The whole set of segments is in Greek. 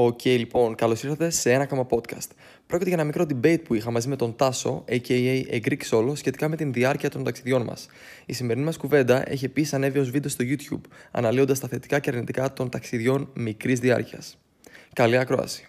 Οκ, λοιπόν, καλώς ήρθατε σε ένα ακόμα podcast. Πρόκειται για ένα μικρό debate που είχα μαζί με τον Τάσο, aka A Greek Solo, σχετικά με την διάρκεια των ταξιδιών μας. Η σημερινή μας κουβέντα έχει επίσης ανέβει ως βίντεο στο YouTube, αναλύοντας τα θετικά και αρνητικά των ταξιδιών μικρής διάρκειας. Καλή ακρόαση.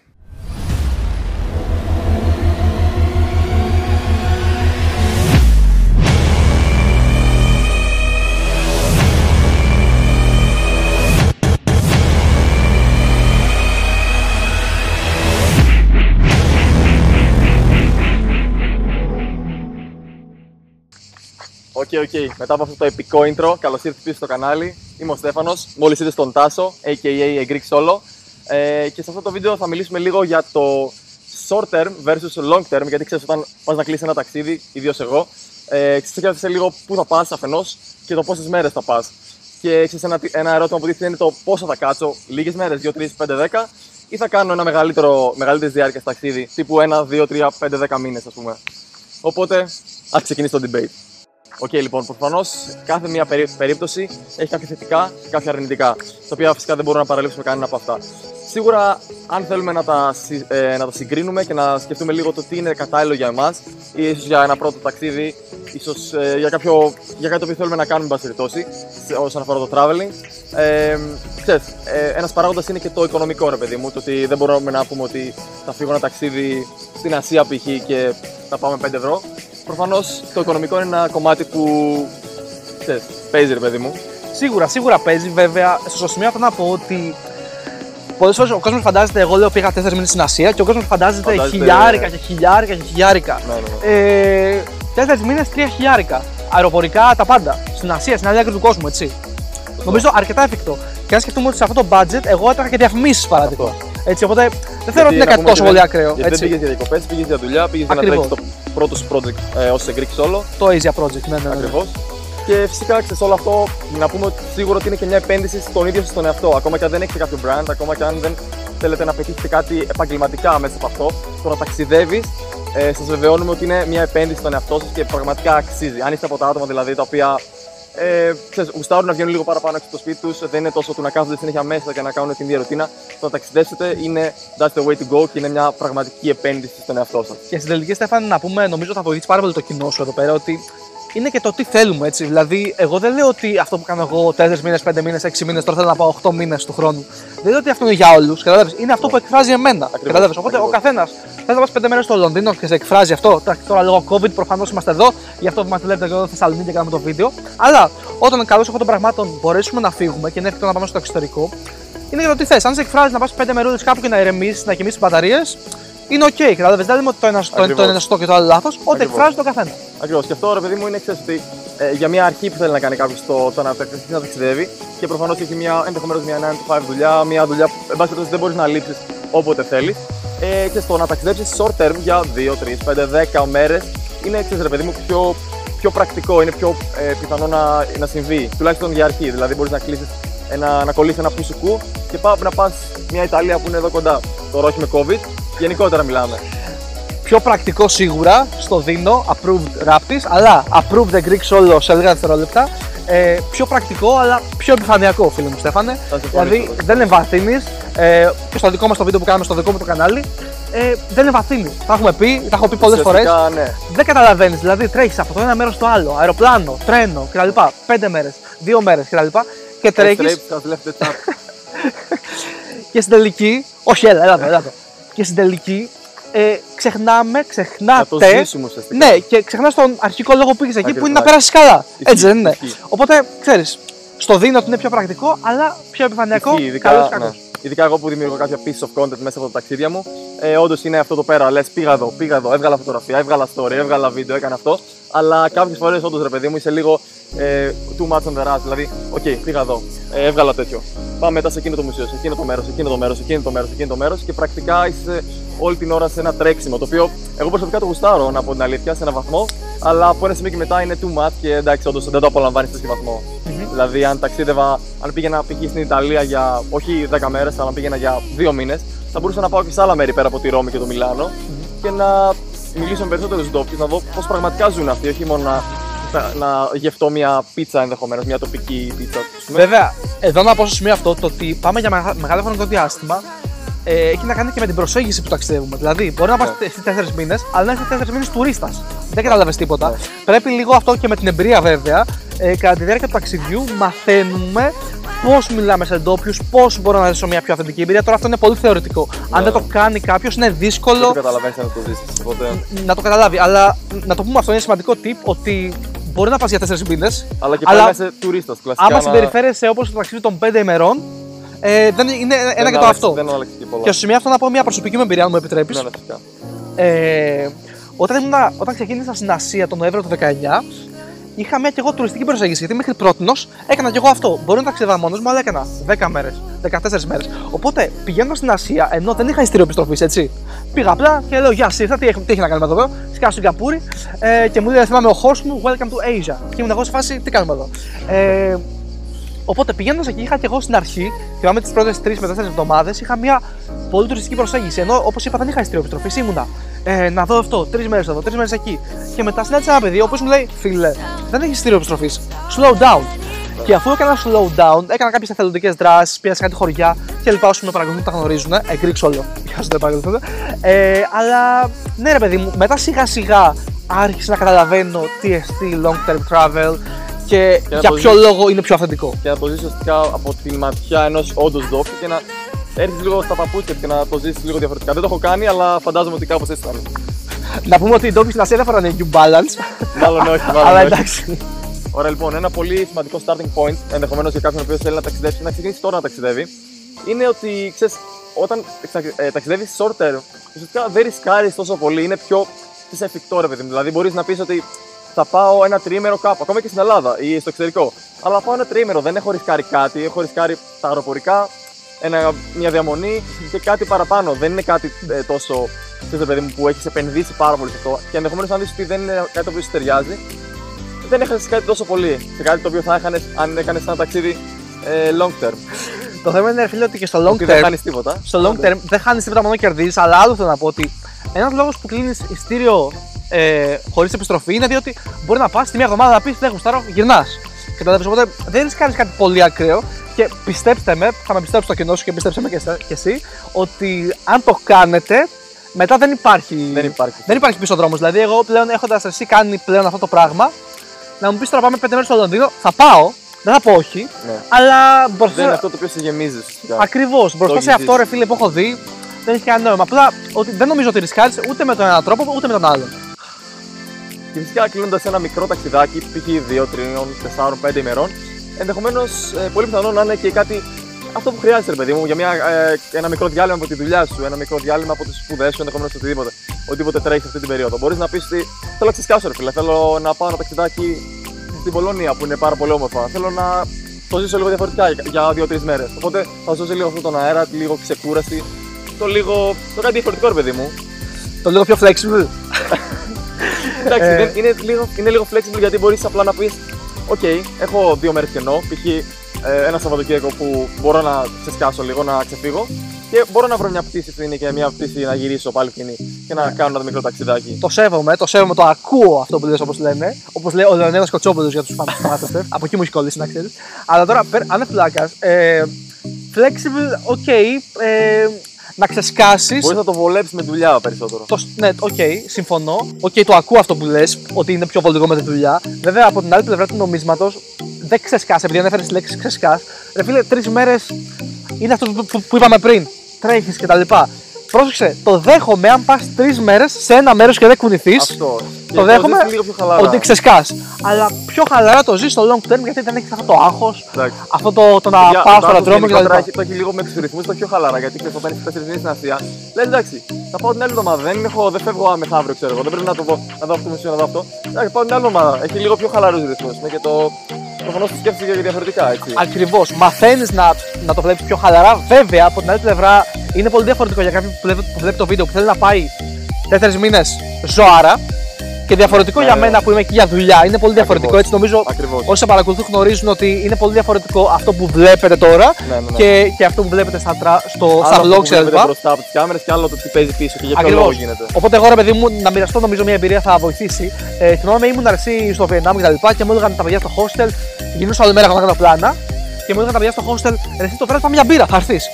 OK, OK. Μετά από αυτό το επικό intro, καλώς ήρθατε πίσω στο κανάλι. Είμαι ο Στέφανος. Μόλις ήρθε στον Τάσο, aka a Greek Solo. Ε, και σε αυτό το βίντεο θα μιλήσουμε λίγο για το short term versus long term. Γιατί ξέρεις, όταν πας να κλείσεις ένα ταξίδι, ιδίως εγώ, ε, σε λίγο πού θα πας αφενός και το πόσες μέρες θα πας. Και ξέρεις, ένα, ένα ερώτημα που τίθεται είναι το πόσο θα κάτσω, λίγες μέρες, 2, 3, 5, 10, ή θα κάνω ένα μεγαλύτερο, μεγαλύτερης διάρκειας ταξίδι, τύπου 1, 2, 3, 5, 10 μήνες, ας πούμε. Οπότε, ας ξεκινήσει το debate. OK, okay, λοιπόν, προφανώς κάθε μία περίπτωση έχει κάποια θετικά και κάποια αρνητικά, τα οποία φυσικά δεν μπορούμε να παραλείψουμε κανένα από αυτά. Σίγουρα, αν θέλουμε να τα, ε, να τα συγκρίνουμε και να σκεφτούμε λίγο το τι είναι κατάλληλο για εμάς, ή ίσως για ένα πρώτο ταξίδι, ίσως ε, για, κάποιο, για κάτι που θέλουμε να κάνουμε, εν πάση περιπτώσει, όσον αφορά το traveling. Ε, ξέρεις, ε, ένας παράγοντας είναι και το οικονομικό, ρε παιδί μου. Το ότι δεν μπορούμε να πούμε ότι θα φύγω ένα ταξίδι στην Ασία π.χ. και θα πάμε 5 ευρώ προφανώς το οικονομικό είναι ένα κομμάτι που ξέρεις, παίζει, ρε παιδί μου. Σίγουρα, σίγουρα παίζει. Βέβαια, στο σημείο αυτό να πω ότι πολλές φορές ο κόσμος φαντάζεται, εγώ λέω πήγα 4 μήνες στην Ασία και ο κόσμος φαντάζεται, φαντάζεται χιλιάρικα και χιλιάρικα και χιλιάρικα. Ναι, ναι, ναι. Ε, 4 μήνες, 3 χιλιάρικα. Αεροπορικά τα πάντα. Στην Ασία, στην άλλη άκρη του κόσμου, έτσι. Νομίζω αρκετά εφικτό. Και αν σκεφτούμε ότι σε αυτό το budget, εγώ έτρεχα και διαφημίσεις παράδειγμα. Έτσι, οπότε δεν θεωρώ ότι είναι κάτι τόσο πολύ ακραίο. Γιατί δεν πήγες για διακοπές, πήγες για δουλειά, πήγες για να τρέξεις το πρώτος σου project ε, ως Greek Solo. Το Asia Project, ναι, ναι. ναι. Ακριβώς. Και φυσικά ξέρεις όλο αυτό να πούμε ότι σίγουρα ότι είναι και μια επένδυση στον ίδιο στον εαυτό. Ακόμα και αν δεν έχετε κάποιο brand, ακόμα και αν δεν θέλετε να πετύχετε κάτι επαγγελματικά μέσα από αυτό, το να ταξιδεύεις, ε, σας βεβαιώνουμε ότι είναι μια επένδυση στον εαυτό σας και πραγματικά αξίζει. Αν είστε από τα άτομα δηλαδή τα οποία ε, ξέρεις, γουστάρουν να βγαίνουν λίγο παραπάνω έξω από το σπίτι τους. Δεν είναι τόσο του να κάθονται συνέχεια μέσα και να κάνουν την ίδια ρουτίνα. Το να ταξιδέψετε είναι that's the way to go και είναι μια πραγματική επένδυση στον εαυτό σας. Και στην τελική, Στέφανη, να πούμε, νομίζω θα βοηθήσει πάρα πολύ το κοινό σου εδώ πέρα ότι είναι και το τι θέλουμε έτσι. Δηλαδή, εγώ δεν λέω ότι αυτό που κάνω εγώ 4 μήνες, 5 μήνες, 6 μήνες, τώρα θέλω να πάω 8 μήνες του χρόνου. Δεν λέω ότι αυτό είναι για όλους. Είναι αυτό που εκφράζει εμένα. Ακριβώς, Οπότε ακριβώς. ο καθένας Θε να πα 5 μέρες στο Λονδίνο και σε εκφράζει αυτό. Τώρα λόγω COVID προφανώς είμαστε εδώ, γι' αυτό που μας βλέπετε εδώ στη Θεσσαλονίκη και κάνουμε το βίντεο. Αλλά όταν καλώς εχόντων των πραγμάτων μπορέσουμε να φύγουμε και είναι εφικτό να πάμε στο εξωτερικό, είναι για το τι θες. Αν σε εκφράζει να πας 5 μερούδες κάπου και να ηρεμήσεις, να γεμίσεις μπαταρίες, είναι OK. Okay, κατάλαβες. Δεν λέμε ότι το ένα, το, το ένα σωστό και το άλλο λάθος. Ό,τι εκφράζει το καθένα. Ακριβώς. Και αυτό ρε παιδί μου είναι ξέρεις ότι ε, για μια αρχή που θέλει να κάνει κάποιος το, το να, να ταξιδεύει και προφανώς έχει μια, ενδεχομένως μια 9 to 5 δουλειά, μια δουλειά που εν πάση δεν μπορείς να λείψεις όποτε θέλεις. Ε, και στο να ταξιδέψεις short term για 2, 3, 5, 10 μέρες είναι ξέρεις, ρε παιδί μου πιο, πιο πρακτικό, είναι πιο ε, πιθανό να, να συμβεί. Τουλάχιστον για αρχή. Δηλαδή μπορείς να κλείσεις ένα, να κολλήσεις ένα πουσουκού και πάω να πας μια Ιταλία που είναι εδώ κοντά. Τώρα όχι με COVID, γενικότερα μιλάμε. Πιο πρακτικό σίγουρα στο δίνω, approved raptis, αλλά approved the Greek solo σε λίγα δευτερόλεπτα. Ε, πιο πρακτικό, αλλά πιο επιφανειακό, φίλε μου Στέφανε. Δηλαδή δεν εμβαθύνεις. Ε, και στο δικό μας το βίντεο που κάναμε στο δικό μου το κανάλι, ε, δεν εμβαθύνει. Τα έχουμε πει, τα έχω πει πολλές φορές. Ναι. Δεν καταλαβαίνεις. Δηλαδή τρέχεις από το ένα μέρος στο άλλο, αεροπλάνο, τρένο κτλ. Πέντε μέρες, δύο μέρες κτλ. Και τρέχεις. και στην τελική. Όχι, έλα, έλα, έλα. Και στην τελική ε, ξεχνάμε, ξεχνάτε. Θα το ζήσουμε ουσιαστικά. Ναι, και ξεχνάς τον αρχικό λόγο που πήγε εκεί που είναι να περάσεις καλά. Έτσι δεν είναι. Οπότε ξέρεις, στο δίνω ότι είναι πιο πρακτικό, αλλά πιο επιφανειακό. Καλός ναι. Ειδικά εγώ που δημιουργώ κάποια piece of content μέσα από τα ταξίδια μου. Ε, Όντως είναι αυτό το πέρα. Λες, πήγα εδώ, πήγα εδώ, έβγαλα φωτογραφία, έβγαλα story, έβγαλα βίντεο, έκανα αυτό. Αλλά κάποιες φορές όντως ρε παιδί μου είσαι λίγο ε, too much on the rush. Δηλαδή, OK, okay, πήγα εδώ, ε, έβγαλα τέτοιο. Πάμε μετά σε εκείνο το μουσείο, σε εκείνο το μέρος, σε εκείνο το μέρος, σε εκείνο το μέρος, σε εκείνο το μέρος και πρακτικά είσαι όλη την ώρα σε ένα τρέξιμο. Το οποίο εγώ προσωπικά το γουστάρω να πω την αλήθεια σε έναν βαθμό, αλλά από ένα σημείο και μετά είναι too much και εντάξει, όντως δεν το απολαμβάνεις σε τέτοιο βαθμό. Mm-hmm. Δηλαδή, αν ταξίδευα, αν πήγαινα π.χ. στην Ιταλία για όχι 10 μέρες, αλλά πήγαινα για 2 μήνες, θα μπορούσα να πάω και σε άλλα μέρη πέρα από τη Ρώμη και το Μιλάνο mm-hmm. και να μιλήσω με περισσότερους ντόπιους, να δω πώς πραγματικά ζουν αυτοί, όχι μόνο να να γευτώ μια πίτσα ενδεχομένως, μια τοπική πίτσα. Βέβαια, εδώ να πω στο σημείο αυτό το ότι πάμε για μεγάλο χρονικό διάστημα ε, έχει να κάνει και με την προσέγγιση που ταξιδεύουμε. Δηλαδή, μπορεί να πα Ναι. στι 4 μήνες, αλλά να είσαι 4 μήνες τουρίστας. Δεν κατάλαβε τίποτα. Ναι. Πρέπει λίγο αυτό και με την εμπειρία βέβαια. Ε, κατά τη διάρκεια του ταξιδιού μαθαίνουμε πώς μιλάμε σε ντόπιους, πώς μπορώ να ζήσω μια πιο αυθεντική εμπειρία. Τώρα αυτό είναι πολύ θεωρητικό. Αν Ναι. δεν το κάνει κάποιος, είναι Δεν δύσκολο το καταλαβαίνεις αν το ζήσεις. Οπότε. να το καταλάβει. Αλλά να το πούμε αυτό είναι σημαντικό tip ότι μπορεί να πας για 4 μήνες. Αλλά και Αλλά- πάλι να είσαι τουρίστας. Κλασικά. Άμα να- συμπεριφέρεσαι όπως το ταξίδι των 5 ημερών, ε, δεν είναι ένα δεν και το άλλαξε- αυτό. Δεν άλλαξε και πολλά. Και στο σημείο αυτό να πω μια προσωπική μου εμπειρία, αν μου επιτρέπεις. Ναι, ναι, φυσικά. Ε, όταν, ήμουν, όταν ξεκίνησα στην Ασία τον Νοέμβριο του 19, είχα μια και εγώ τουριστική προσέγγιση. Γιατί μέχρι πρώτη έκανα και εγώ αυτό. Μπορεί να ταξιδεύα μόνος μου, αλλά έκανα 10 μέρες, 14 μέρες. Οπότε πηγαίνοντας στην Ασία, ενώ δεν είχα ειστήριο επιστροφή, έτσι. Πήγα απλά και λέω Γεια σα, ήρθα, τι, έχει- τι έχει να κάνουμε εδώ; Σκάω στην Καπούρη ε, και μου λέει Θυμάμαι ο host μου, Welcome to Asia. Και ήμουν εγώ σε φάση, τι κάνουμε εδώ; Ε, Οπότε πηγαίνοντας εκεί, είχα και εγώ στην αρχή, θυμάμαι τις πρώτες 3 με 4 εβδομάδες, είχα μια πολύ τουριστική προσέγγιση. Ενώ όπως είπα, δεν είχα ειστήριο επιστροφή, ήμουνα ε, να δω αυτό, τρεις μέρες εδώ, τρεις μέρες εκεί. Και μετά συνάντησα ένα παιδί, ο οποίος μου λέει, Φίλε, δεν έχεις ειστήριο επιστροφή. Slow down. Και αφού έκανα slow down, έκανα κάποιες εθελοντικές δράσεις, πήγα σε κάτι χωριά και λοιπά. Όσοι με παρακολουθούν τα γνωρίζουν. Εγκρίξω όλο. Για όσοι δεν παρακολουθούν. Ε, αλλά ναι, ρε παιδί μου, μετά σιγά σιγά άρχισα να καταλαβαίνω τι εστί long term travel και, να για το ποιο ζεις. λόγο είναι πιο αυθεντικό. Και να το ζήσει ουσιαστικά από τη ματιά ενός όντως ντόπιου και να έρθεις λίγο στα παπούτσια και να το ζήσει λίγο διαφορετικά. Δεν το έχω κάνει, αλλά φαντάζομαι ότι κάπως έτσι θα είναι. Να πούμε ότι οι ντόπιοι στην Ασία δεν φοράνε New Balance. Μάλλον όχι, μάλλον αλλά όχι. εντάξει. Ωραία, λοιπόν, ένα πολύ σημαντικό starting point ενδεχομένως για κάποιον ο οποίος θέλει να ταξιδέψει, να ξεκινήσει τώρα να ταξιδεύει, είναι ότι ξέρεις, όταν ε, ταξιδεύεις short term, ουσιαστικά δεν ρισκάρεις τόσο πολύ, είναι πιο σε εφικτό ρε παιδί μου. Δηλαδή, μπορείς να πεις ότι θα πάω ένα τριήμερο κάπου, ακόμα και στην Ελλάδα ή στο εξωτερικό. Αλλά θα πάω ένα τριήμερο, δεν έχω ρισκάρει κάτι, έχω ρισκάρει τα αεροπορικά, ένα, μια διαμονή και κάτι παραπάνω. Δεν είναι κάτι ε, τόσο ξέρεις, ρε παιδί μου, που έχεις επενδύσει πάρα πολύ σε αυτό. Και ενδεχομένως αν δεις ότι δεν είναι κάτι το οποίο σου ταιριάζει, δεν έχασε κάτι τόσο πολύ σε κάτι το οποίο θα έχανες αν έκανες ένα ταξίδι ε, long term. Το θέμα είναι, ρε φίλε, ότι και στο long Ότι δεν term, χάνεις τίποτα. στο long term δεν χάνεις τίποτα μόνο κερδίζεις, αλλά άλλο θέλω να πω ότι ένας λόγος που κλείνεις ειστήριο ε, χωρίς επιστροφή είναι διότι μπορεί να πας τη μία εβδομάδα να πεις Δεν γουστάρω, γυρνάς. Κατάλαβε. Οπότε δεν ρισκάρει κάτι πολύ ακραίο και πιστέψτε με, θα με πιστέψει το κοινό σου και πιστέψτε με και εσέ- και εσύ, ότι αν το κάνετε, μετά δεν υπάρχει, Δεν υπάρχει. δεν υπάρχει πίσω δρόμος. Δηλαδή, εγώ πλέον έχοντας εσύ κάνει πλέον αυτό το πράγμα, να μου πεις τώρα πάμε πέντε μέρες στο Λονδίνο, θα πάω, δεν θα πω όχι, Ναι. αλλά μπροστά. Δεν είναι αυτό το οποίο σε γεμίζεις ουσιαστικά. Ακριβώς. Μπροστά έχεις σε αυτό, ζήσει. ρε φίλε, που έχω δει, δεν έχει κανένα νόημα. Απλά ότι δεν νομίζω ότι ρισκάρεις ούτε με τον έναν τρόπο ούτε με τον άλλον. Και φυσικά κλείνοντας ένα μικρό ταξιδάκι, π.χ. 2, 3, 4, 5 ημερών, ενδεχομένως πολύ πιθανό να είναι και κάτι αυτό που χρειάζεται, ρε παιδί μου, για μια, ε, ένα μικρό διάλειμμα από τη δουλειά σου, ένα μικρό διάλειμμα από τις σπουδές σου, ενδεχομένως οτιδήποτε. Οτιδήποτε τρέχει αυτή την περίοδο. Μπορείς να πεις ότι θέλω να ξεσκάσω, ρε φίλε. Θέλω να πάω ένα ταξιδάκι στην Πολωνία που είναι πάρα πολύ όμορφα. Θέλω να το ζήσω λίγο διαφορετικά για 2-3 μέρες. Οπότε θα ζήσω λίγο αυτόν τον αέρα, λίγο ξεκούραση, το λίγο. το κάτι διαφορετικό, ρε παιδί μου. Το λίγο πιο flexible. Εντάξει, Ε. δεν- είναι, λίγο, είναι λίγο flexible γιατί μπορείς απλά να πεις: Οκ, έχω δύο μέρες κενό. Π.χ. ε, ένα Σαββατοκύριακο που μπορώ να ξεσκάσω λίγο, να ξεφύγω και μπορώ να βρω μια πτήση φθηνή και μια πτήση να γυρίσω πάλι φθηνή και να κάνω ένα μικρό ταξιδάκι. Το σέβομαι, το σέβομαι, το ακούω αυτό που λες όπως λένε. Όπως λέει ο Λεωνίδας Κουτσόπουλος για τους φανάτες. Από εκεί μου έχει κολλήσει να ξέρεις. Αλλά τώρα, πέρα- άνευ πλάκας, ε, flexible, ok, ε, να ξεσκάσεις. Μπορείς να το βολέψεις με δουλειά περισσότερο. Το, ναι, οκ, συμφωνώ. Οκ, το ακούω αυτό που λες, ότι είναι πιο βολικό με τη δουλειά. Βέβαια, από την άλλη πλευρά του νομίσματος, δεν ξεσκάς, επειδή ανέφερες τη λέξη ξεσκάς. Ρε φίλε, τρεις μέρες είναι αυτό που, που, που είπαμε πριν. Τρέχεις κτλ. Πρόσεξε, το δέχομαι αν πας τρεις μέρες σε ένα μέρος και δεν κουνηθείς. Αυτό. Και Το δέχομαι ζεις λίγο πιο χαλαρά. ότι ξεσκάς. Αλλά πιο χαλαρά το ζεις στο long term γιατί δεν έχεις αυτό το άγχος, Εντάξει. αυτό το, το να Παιδιά, πας το στον άγχος αεροδρόμιο γενικότερα κτλ. έχει- Το έχει λίγο με τους ρυθμούς, το πιο χαλαρά. Γιατί ξέρει, όταν είσαι 4 μήνε στην Ασία, λες εντάξει, θα πάω την άλλη εβδομάδα. Δεν, έχω, δεν φεύγω μεθαύριο, ξέρω εγώ. Δεν πρέπει να το πω, να δω αυτό μισό, να δω αυτό. Εντάξει, πάω την άλλη εβδομάδα. Έχει λίγο πιο χαλαρούς ρυθμούς. Ναι, και το. Προφανώς το σκέφτεσαι και διαφορετικά, έτσι. Ακριβώς. Μαθαίνεις να, να το βλέπεις πιο χαλαρά. Βέβαια, από την άλλη πλευρά είναι πολύ διαφορετικό για κάποιον που βλέπει, που βλέπει το βίντεο που θέλει να πάει 4 μήνες ζωάρα. Και διαφορετικό Ναι, για ναι. μένα που είμαι εκεί για δουλειά. Είναι πολύ διαφορετικό. Ακριβώς. Έτσι νομίζω Ακριβώς. όσοι σε παρακολουθούν γνωρίζουν ότι είναι πολύ διαφορετικό αυτό που βλέπετε τώρα Ναι, ναι, ναι. και, και αυτό που βλέπετε στα, τρα- στο, Άλλο στα αυτό vlogs που βλέπετε κλπ. μπροστά από τις κάμερες και άλλο το τι παίζει πίσω και για ποιο Ακριβώς. λόγο γίνεται. Οπότε εγώ ρε παιδί μου να μοιραστώ νομίζω μια εμπειρία θα βοηθήσει. Ε, θυμάμαι ήμουν αρσί στο Βιετνάμ και τα λοιπά και μου έλεγαν τα παιδιά στο hostel, γυρνούσα όλη μέρα να κάνω πλάνα και μου έλεγαν τα παιδιά στο hostel, ρε εσύ το βράδυ πάμε μια μπύρα, θα έρθεις.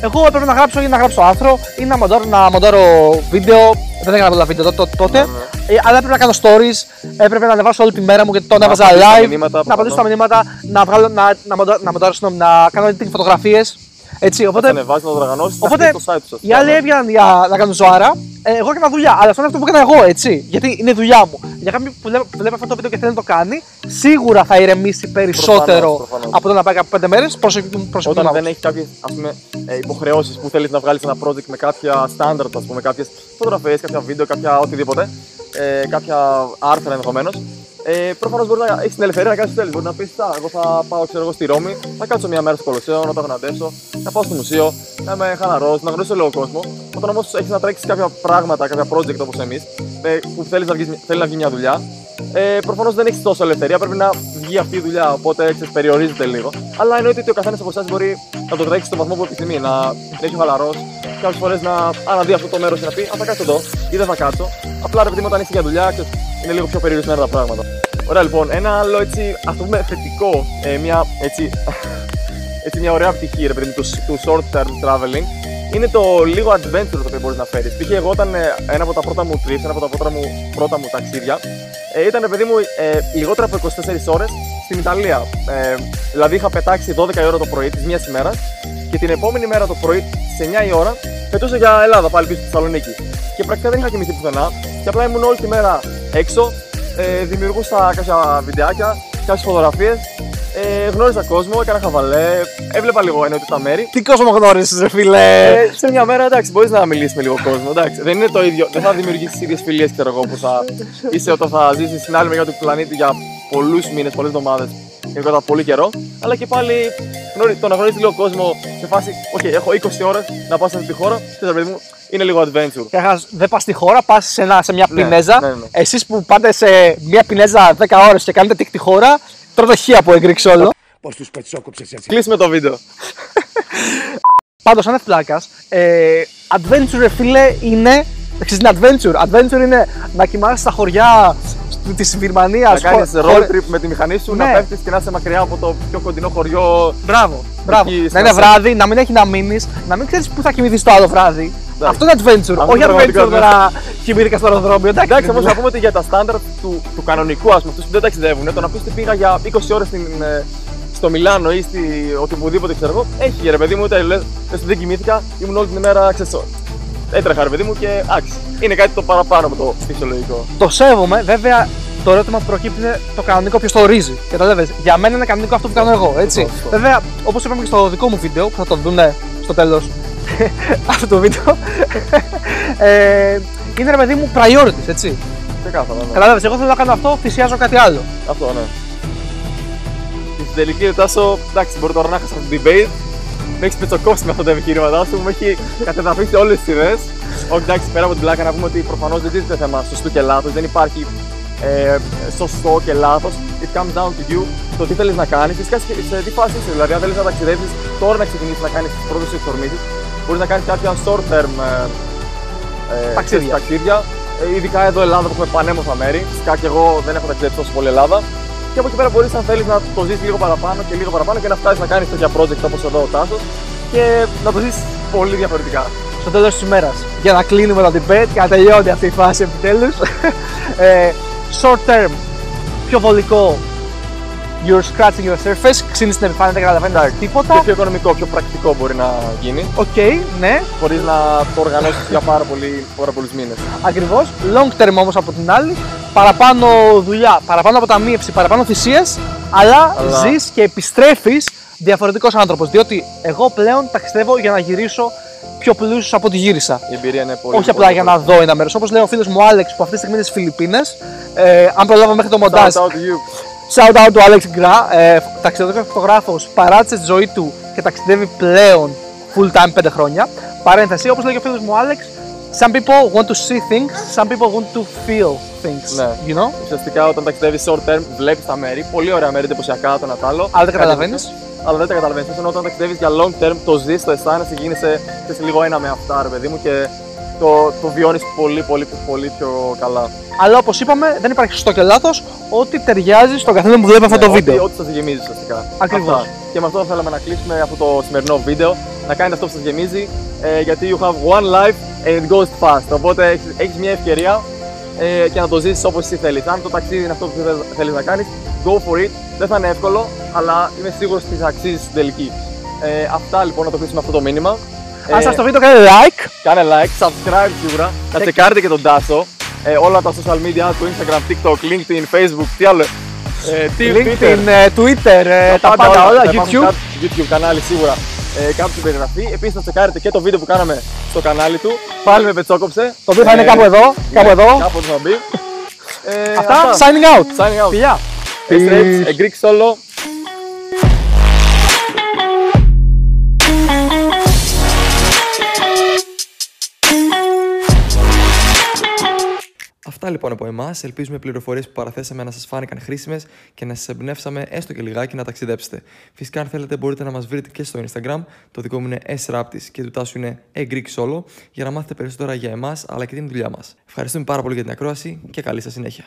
Εγώ έπρεπε να γράψω ή να γράψω άρθρο ή να μοντάρω, να μοντάρω βίντεο. Δεν έκανα πολλά βίντεο τότε, τότε. Ε, αλλά έπρεπε να κάνω stories, έπρεπε να ανεβάσω όλη τη μέρα μου γιατί το ανέβαζα απαντήσεις στα live. μηνύματα, να απαντήσω στα μηνύματα, να, βγάλω, να, να, μοντάρω, να, μοντάρω, συγγνώμη, να κάνω editing φωτογραφίες. Έτσι, οπότε, Θα ανεβάσεις, να το οργανώσεις. οπότε το site σου. οι άλλοι έβγαιναν για να κάνουν ζωάρα. Ε, εγώ έκανα δουλειά. Αλλά αυτό είναι αυτό που έκανα εγώ, έτσι. Γιατί είναι δουλειά μου. Για κάποιον που βλέπει, που βλέπει αυτό το βίντεο και θέλει να το κάνει, σίγουρα θα ηρεμήσει περισσότερο Προφανώς, προφανώς. από το να πάει κάπου 5 μέρες. Προσωπική Όταν δεν έχει κάποιες υποχρεώσεις που θέλεις να βγάλεις ένα project με κάποια standard, ας πούμε, κάποιες φωτογραφίες, κάποια βίντεο, κάποια οτιδήποτε, ε, κάποια άρθρα ενδεχομένως. Ε, Προφανώς μπορεί να έχεις την ελευθερία να κάνεις τι θέλεις. Μπορεί να πεις: Εγώ θα πάω ξέρω, εγώ στη Ρώμη, θα κάτσω μια μέρα στο Κολοσσέο, να το γνωρίσω, να πάω στο μουσείο, να είμαι χαλαρός, να γνωρίσω λίγο κόσμο. Όταν όμως έχεις να τρέξεις κάποια πράγματα, κάποια project όπως εμείς, που θέλεις να, βγεις, θέλει να βγει μια δουλειά, ε, προφανώς δεν έχεις τόσο ελευθερία, πρέπει να βγει αυτή η δουλειά. Οπότε ξέρεις, περιορίζεται λίγο. Αλλά εννοείται ότι ο καθένας από εσάς μπορεί να το τρέξει στον βαθμό που επιθυμεί, να είναι χαλαρός, κάποιες φορές να αναδεί αυτό το μέρος και να πει: Α, θα κάτσω εδώ ή δεν θα κάτσω. Απλά ρε παιδί μου, όταν είσαι για δουλειά, ξέρεις, είναι λίγο πιο περιορισμένα τα πράγματα. Ωραία, λοιπόν, ένα άλλο έτσι, ας το πούμε θετικό, ε, μια έτσι, έτσι μια ωραία πτυχή ρε παιδί μου, του, του short term traveling είναι το λίγο adventure το οποίο μπορείς να φέρεις. Π.χ. εγώ όταν ε, ένα από τα πρώτα μου trips, ένα από τα πρώτα μου, πρώτα μου ταξίδια, ε, ήταν παιδί μου ε, λιγότερα από 24 ώρες στην Ιταλία. Ε, δηλαδή είχα πετάξει 12 η ώρα το πρωί της μία ημέρας και την επόμενη μέρα το πρωί στι 9 η ώρα πετούσα για Ελλάδα πάλι πίσω στη Θεσσαλονίκη. Και πρακτικά δεν είχα κοιμηθεί πουθενά και απλά ήμουν όλη τη μέρα έξω, ε, δημιουργούσα κάποια βιντεάκια, κάποιες φωτογραφίες ε, γνώριζα κόσμο, έκανα χαβαλέ, έβλεπα λίγο εννοείται τα μέρη. Τι κόσμο γνώρισες, ρε φιλέ. Ε, σε μια μέρα εντάξει, μπορείς να μιλήσεις με λίγο κόσμο. Εντάξει. Δεν είναι το ίδιο. Δεν θα δημιουργήσεις τι ίδιες φιλίες, ξέρω εγώ, που θα είσαι όταν θα ζήσεις στην άλλη μεριά του πλανήτη για πολλούς μήνες, πολλές εβδομάδες γενικότερα πολύ καιρό. Αλλά και πάλι γνωρί, το να γνωρίζει λίγο κόσμο σε φάση, OK, έχω 20 ώρες να πάω σε αυτή τη χώρα. Και παιδί μου, είναι λίγο adventure. Καταρχάς, δεν πας στη χώρα, πας σε, ένα- σε μια Ναι, πινέζα. ναι, ναι. Εσείς που πάτε σε μια πινέζα 10 ώρες και κάνετε τικ τη χώρα, τρώτε χ από εγκρίξ όλο. Πώς τους πετσόκοψες έτσι. Κλείσουμε το βίντεο. Πάντως, αν είναι φλάκα, ε, adventure, ρε φίλε, είναι. Ξέρεις, είναι adventure. Adventure είναι να κοιμάσαι στα χωριά της Βυρμανίας. να κάνεις road trip με τη μηχανή σου, Ναι. να πέφτεις και να είσαι μακριά από το πιο κοντινό χωριό. Μπράβο, μπράβο. Εκεί, να στην είναι Ασία. βράδυ, να μην έχει να μείνεις, να μην ξέρεις πού θα κοιμηθείς το άλλο βράδυ. Αυτό είναι adventure. Αυτό Όχι είναι adventure πραγματικά τώρα κοιμήθηκα στο αεροδρόμιο. Εντάξει, Εντάξει, όμως να πούμε ότι για τα στάνταρτ του, του κανονικού, ας πούμε, αυτούς που δεν ταξιδεύουν, το να πεις ότι πήγα για 20 ώρες στο Μιλάνο ή στη, οπουδήποτε ξέρω εγώ, έχει ρε παιδί μου, ούτε λες, δεν κοιμήθηκα, ήμουν όλη την ημέρα, ξέρεις, έτρεχα ρε παιδί μου και άξι. Είναι κάτι το παραπάνω από το φυσιολογικό. Το σέβομαι, βέβαια το ερώτημα που προκύπτει είναι το κανονικό ποιος το ορίζει. Κατάλαβε. Για μένα είναι κανονικό αυτό που κάνω εγώ, έτσι. Σωστό, σωστό. Βέβαια, όπως είπαμε και στο δικό μου βίντεο, που θα το δουν στο τέλος αυτό το βίντεο, ε, είναι ρε παιδί μου priorities, έτσι. Ξεκάθαρα, ναι. Κατάλαβε, εγώ θέλω να κάνω αυτό, θυσιάζω κάτι άλλο. Αυτό, ναι. Και στην τελική ρωτάσω, εντάξει, μπορεί τώρα να έχασα το debate, με έχει πετσοκόψει με αυτά τα επιχειρήματά σου, μου έχει κατεδαφίσει όλες τις ιδέε. Όχι, εντάξει, πέρα από την πλάκα να πούμε ότι προφανώς δεν τίθεται θέμα σωστού και λάθος, δεν υπάρχει ε, σωστό και λάθος. It comes down to you, το τι θέλεις να κάνεις, φυσικά σε σε τι φάση είσαι. Δηλαδή, αν θέλεις να ταξιδέψεις, τώρα να ξεκινήσεις να κάνεις τις πρώτες σου εξορμήσει, μπορείς να κάνεις κάποια short term ε, ε, Ταξίδια. ξέρεις, ταξίδια. Ε, ειδικά εδώ Ελλάδα που έχουμε πανέμορφα μέρη. Φυσικά και εγώ δεν έχω ταξιδέψει τόσο πολύ Ελλάδα. Και από εκεί πέρα μπορείς, αν θέλεις, να το ζήσεις λίγο παραπάνω και λίγο παραπάνω και να φτάσεις να κάνεις τέτοια project όπως εδώ ο Τάσος και να το ζήσεις πολύ διαφορετικά. στο τέλος της ημέρας. Για να κλείνουμε το debate και να τελειώνει αυτή η φάση επιτέλους. ε, short term, πιο βολικό. You're scratching your surface, ξύνεις την επιφάνεια, δεν καταλαβαίνεις Και τίποτα. πιο οικονομικό, πιο πρακτικό μπορεί να γίνει, Οκ, ναι, χωρίς να το οργανώσεις για πάρα, πολύ, πάρα πολλούς μήνες. ακριβώς. Long term όμως από την άλλη, παραπάνω δουλειά, παραπάνω αποταμίευση, παραπάνω θυσίες, αλλά, Αλλά- ζεις και επιστρέφεις διαφορετικός άνθρωπος. Διότι εγώ πλέον ταξιδεύω για να γυρίσω πιο πλούσιος από ό,τι γύρισα. Η εμπειρία είναι πολύ. Όχι πολύ απλά για να δω ένα μέρος. Όπως λέει ο φίλος μου Άλεξ που αυτή τη στιγμή είναι στις Φιλιππίνες. Ε, αν προλάβω μέχρι το μοντάζ. Shout out to you. Shout out του Alex Gra, ε, ταξιδιωτικό φωτογράφος, παράτησε τη ζωή του και ταξιδεύει πλέον full time 5 χρόνια. Παρένθεση, όπως λέει και ο φίλος μου Alex, some people want to see things, some people want to feel things. Ναι. You know? Ουσιαστικά όταν ταξιδεύεις short term, βλέπεις τα μέρη, πολύ ωραία μέρη, εντυπωσιακά το ένα τ' άλλο. Αλλά δεν Κάτι καταλαβαίνεις. τέτοιο. Αλλά δεν τα καταλαβαίνεις. Ενώ όταν ταξιδεύεις για long term, το ζεις, το αισθάνεσαι, γίνεσαι ξέρεις, λίγο ένα με αυτά, ρε παιδί μου, και το, το βιώνεις πολύ, πολύ, πολύ πιο καλά. Αλλά όπως είπαμε, δεν υπάρχει σωστό και λάθος. Ό,τι ταιριάζει στον καθένα που βλέπει αυτό το Ναι, βίντεο. Ό,τι, ό,τι σας γεμίζει ουσιαστικά. Ακριβώς. Αυτά. Και με αυτό θέλαμε να κλείσουμε αυτό το σημερινό βίντεο. Να κάνετε αυτό που σας γεμίζει. Ε, γιατί you have one life and it goes fast. Οπότε έχεις, έχεις μια ευκαιρία ε, και να το ζήσεις όπως εσύ θέλεις. Αν το ταξίδι είναι αυτό που θες- θέλεις να κάνεις, go for it. Δεν θα είναι εύκολο, αλλά είμαι σίγουρος ότι θα αξίζεις στην τελική. Ε, αυτά λοιπόν να το κλείσουμε αυτό το μήνυμα. Αν σας το βίντεο κάνετε like, Κάνε like, subscribe σίγουρα. Να τσεκάρετε και τον Τάσο. Ε, όλα τα social media του Instagram, TikTok, LinkedIn, Facebook, τι άλλο. Ε, τι, LinkedIn, ε, Twitter, ε, τα πάντα όλα, Θα υπάρχουν YouTube. κάτω- YouTube κανάλι σίγουρα ε, κάτω στην περιγραφή. Επίσης θα τσεκάρετε και το βίντεο που κάναμε στο κανάλι του. Πάλι με πετσόκοψε. Το οποίο θα είναι Ε, κάπου εδώ, κάπου ναι, εδώ. Κάπου εδώ θα μπει. Ε, Αυτά, signing out. Signing out. Φιλιά. Peace. A Greek solo. Αυτά λοιπόν από εμάς. Ελπίζουμε οι πληροφορίες που παραθέσαμε να σας φάνηκαν χρήσιμες και να σας εμπνεύσαμε έστω και λιγάκι να ταξιδέψετε. Φυσικά, αν θέλετε, μπορείτε να μας βρείτε και στο Instagram. Το δικό μου είναι S-Raptis και του τάσου είναι A Greek Solo για να μάθετε περισσότερα για εμάς αλλά και την δουλειά μας. Ευχαριστούμε πάρα πολύ για την ακρόαση και καλή σας συνέχεια.